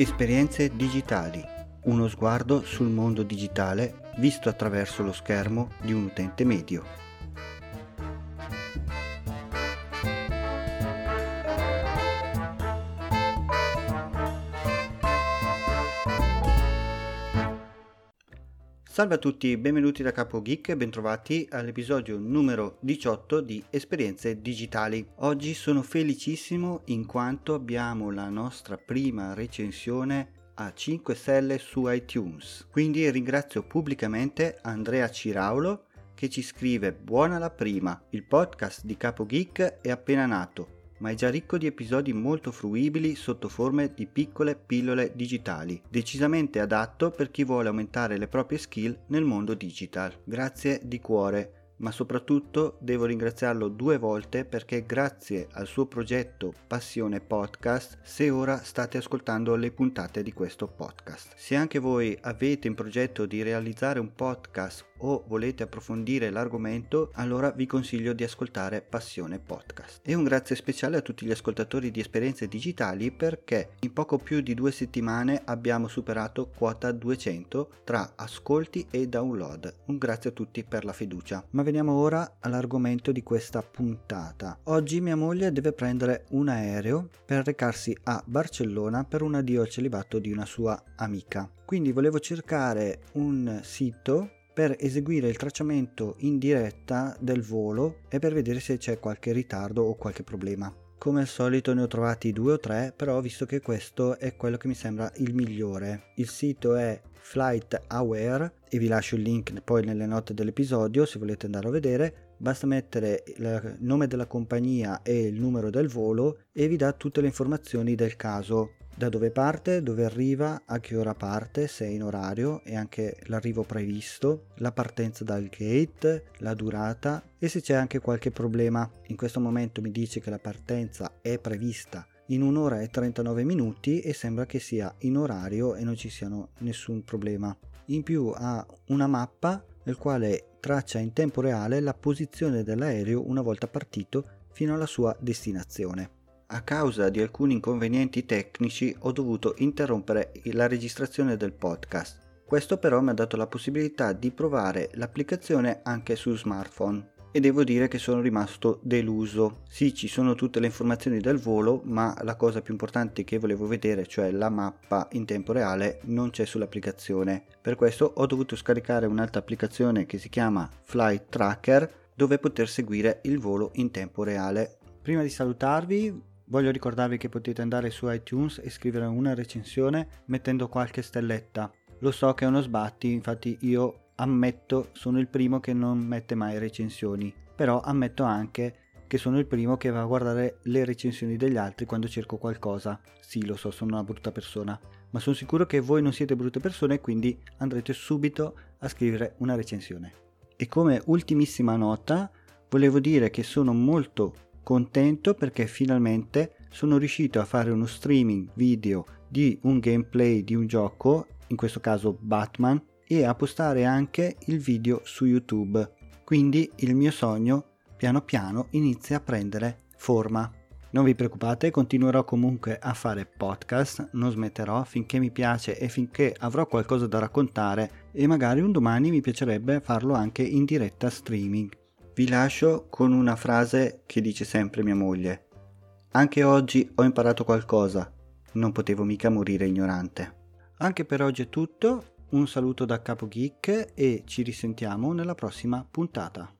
Esperienze digitali. Uno sguardo sul mondo digitale visto attraverso lo schermo di un utente medio. Salve a tutti, benvenuti da Capo Geek e bentrovati all'episodio numero 18 di Esperienze Digitali. Oggi sono felicissimo in quanto abbiamo la nostra prima recensione a 5 stelle su iTunes. Quindi ringrazio pubblicamente Andrea Ciraulo che ci scrive Buona la prima, il podcast di Capo Geek è appena nato ma è già ricco di episodi molto fruibili sotto forme di piccole pillole digitali, decisamente adatto per chi vuole aumentare le proprie skill nel mondo digital. Grazie di cuore ma soprattutto devo ringraziarlo due volte perché grazie al suo progetto Passione Podcast se ora state ascoltando le puntate di questo podcast. Se anche voi avete in progetto di realizzare un podcast o volete approfondire l'argomento, allora vi consiglio di ascoltare Passione Podcast. E un grazie speciale a tutti gli ascoltatori di esperienze digitali perché in poco più di due settimane abbiamo superato quota 200 tra ascolti e download. Un grazie a tutti per la fiducia. Ma veniamo ora all'argomento di questa puntata. Oggi mia moglie deve prendere un aereo per recarsi a Barcellona per un addio al celibato di una sua amica. Quindi volevo cercare un sito per eseguire il tracciamento in diretta del volo e per vedere se c'è qualche ritardo o qualche problema. Come al solito ne ho trovati due o tre, però visto che questo è quello che mi sembra il migliore. Il sito è Flight Aware e vi lascio il link poi nelle note dell'episodio se volete andare a vedere. Basta mettere il nome della compagnia e il numero del volo e vi dà tutte le informazioni del caso da dove parte, dove arriva, a che ora parte, se è in orario e anche l'arrivo previsto, la partenza dal gate, la durata e se c'è anche qualche problema. In questo momento mi dice che la partenza è prevista in un'ora e 39 minuti e sembra che sia in orario e non ci siano nessun problema. In più ha una mappa nel quale traccia in tempo reale la posizione dell'aereo una volta partito fino alla sua destinazione. A causa di alcuni inconvenienti tecnici ho dovuto interrompere la registrazione del podcast. Questo però mi ha dato la possibilità di provare l'applicazione anche su smartphone e devo dire che sono rimasto deluso. Sì, ci sono tutte le informazioni del volo, ma la cosa più importante che volevo vedere, cioè la mappa in tempo reale, non c'è sull'applicazione. Per questo ho dovuto scaricare un'altra applicazione che si chiama Flight Tracker dove poter seguire il volo in tempo reale. Prima di salutarvi Voglio ricordarvi che potete andare su iTunes e scrivere una recensione mettendo qualche stelletta. Lo so che è uno sbatti, infatti io ammetto sono il primo che non mette mai recensioni, però ammetto anche che sono il primo che va a guardare le recensioni degli altri quando cerco qualcosa. Sì, lo so, sono una brutta persona, ma sono sicuro che voi non siete brutte persone quindi andrete subito a scrivere una recensione. E come ultimissima nota, volevo dire che sono molto contento perché finalmente sono riuscito a fare uno streaming video di un gameplay di un gioco, in questo caso Batman, e a postare anche il video su YouTube. Quindi il mio sogno piano piano inizia a prendere forma. Non vi preoccupate, continuerò comunque a fare podcast, non smetterò finché mi piace e finché avrò qualcosa da raccontare e magari un domani mi piacerebbe farlo anche in diretta streaming. Vi lascio con una frase che dice sempre mia moglie. Anche oggi ho imparato qualcosa, non potevo mica morire ignorante. Anche per oggi è tutto, un saluto da Capo Geek e ci risentiamo nella prossima puntata.